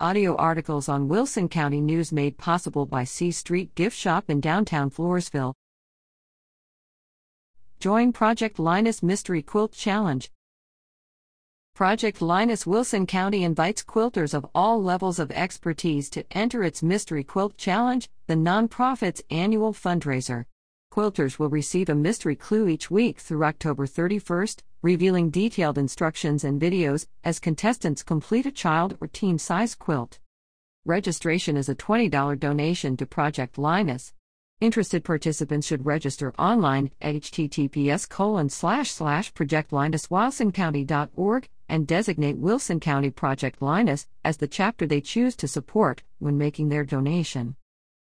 Audio articles on Wilson County News made possible by C Street Gift Shop in downtown Floresville. Join Project Linus Mystery Quilt Challenge. Project Linus Wilson County invites quilters of all levels of expertise to enter its Mystery Quilt Challenge, the nonprofit's annual fundraiser. Quilters will receive a mystery clue each week through October 31st, revealing detailed instructions and videos as contestants complete a child or teen size quilt. Registration is a $20 donation to Project Linus. Interested participants should register online at https colon slash slash projectlinuswilsoncounty.org and designate Wilson County Project Linus as the chapter they choose to support when making their donation.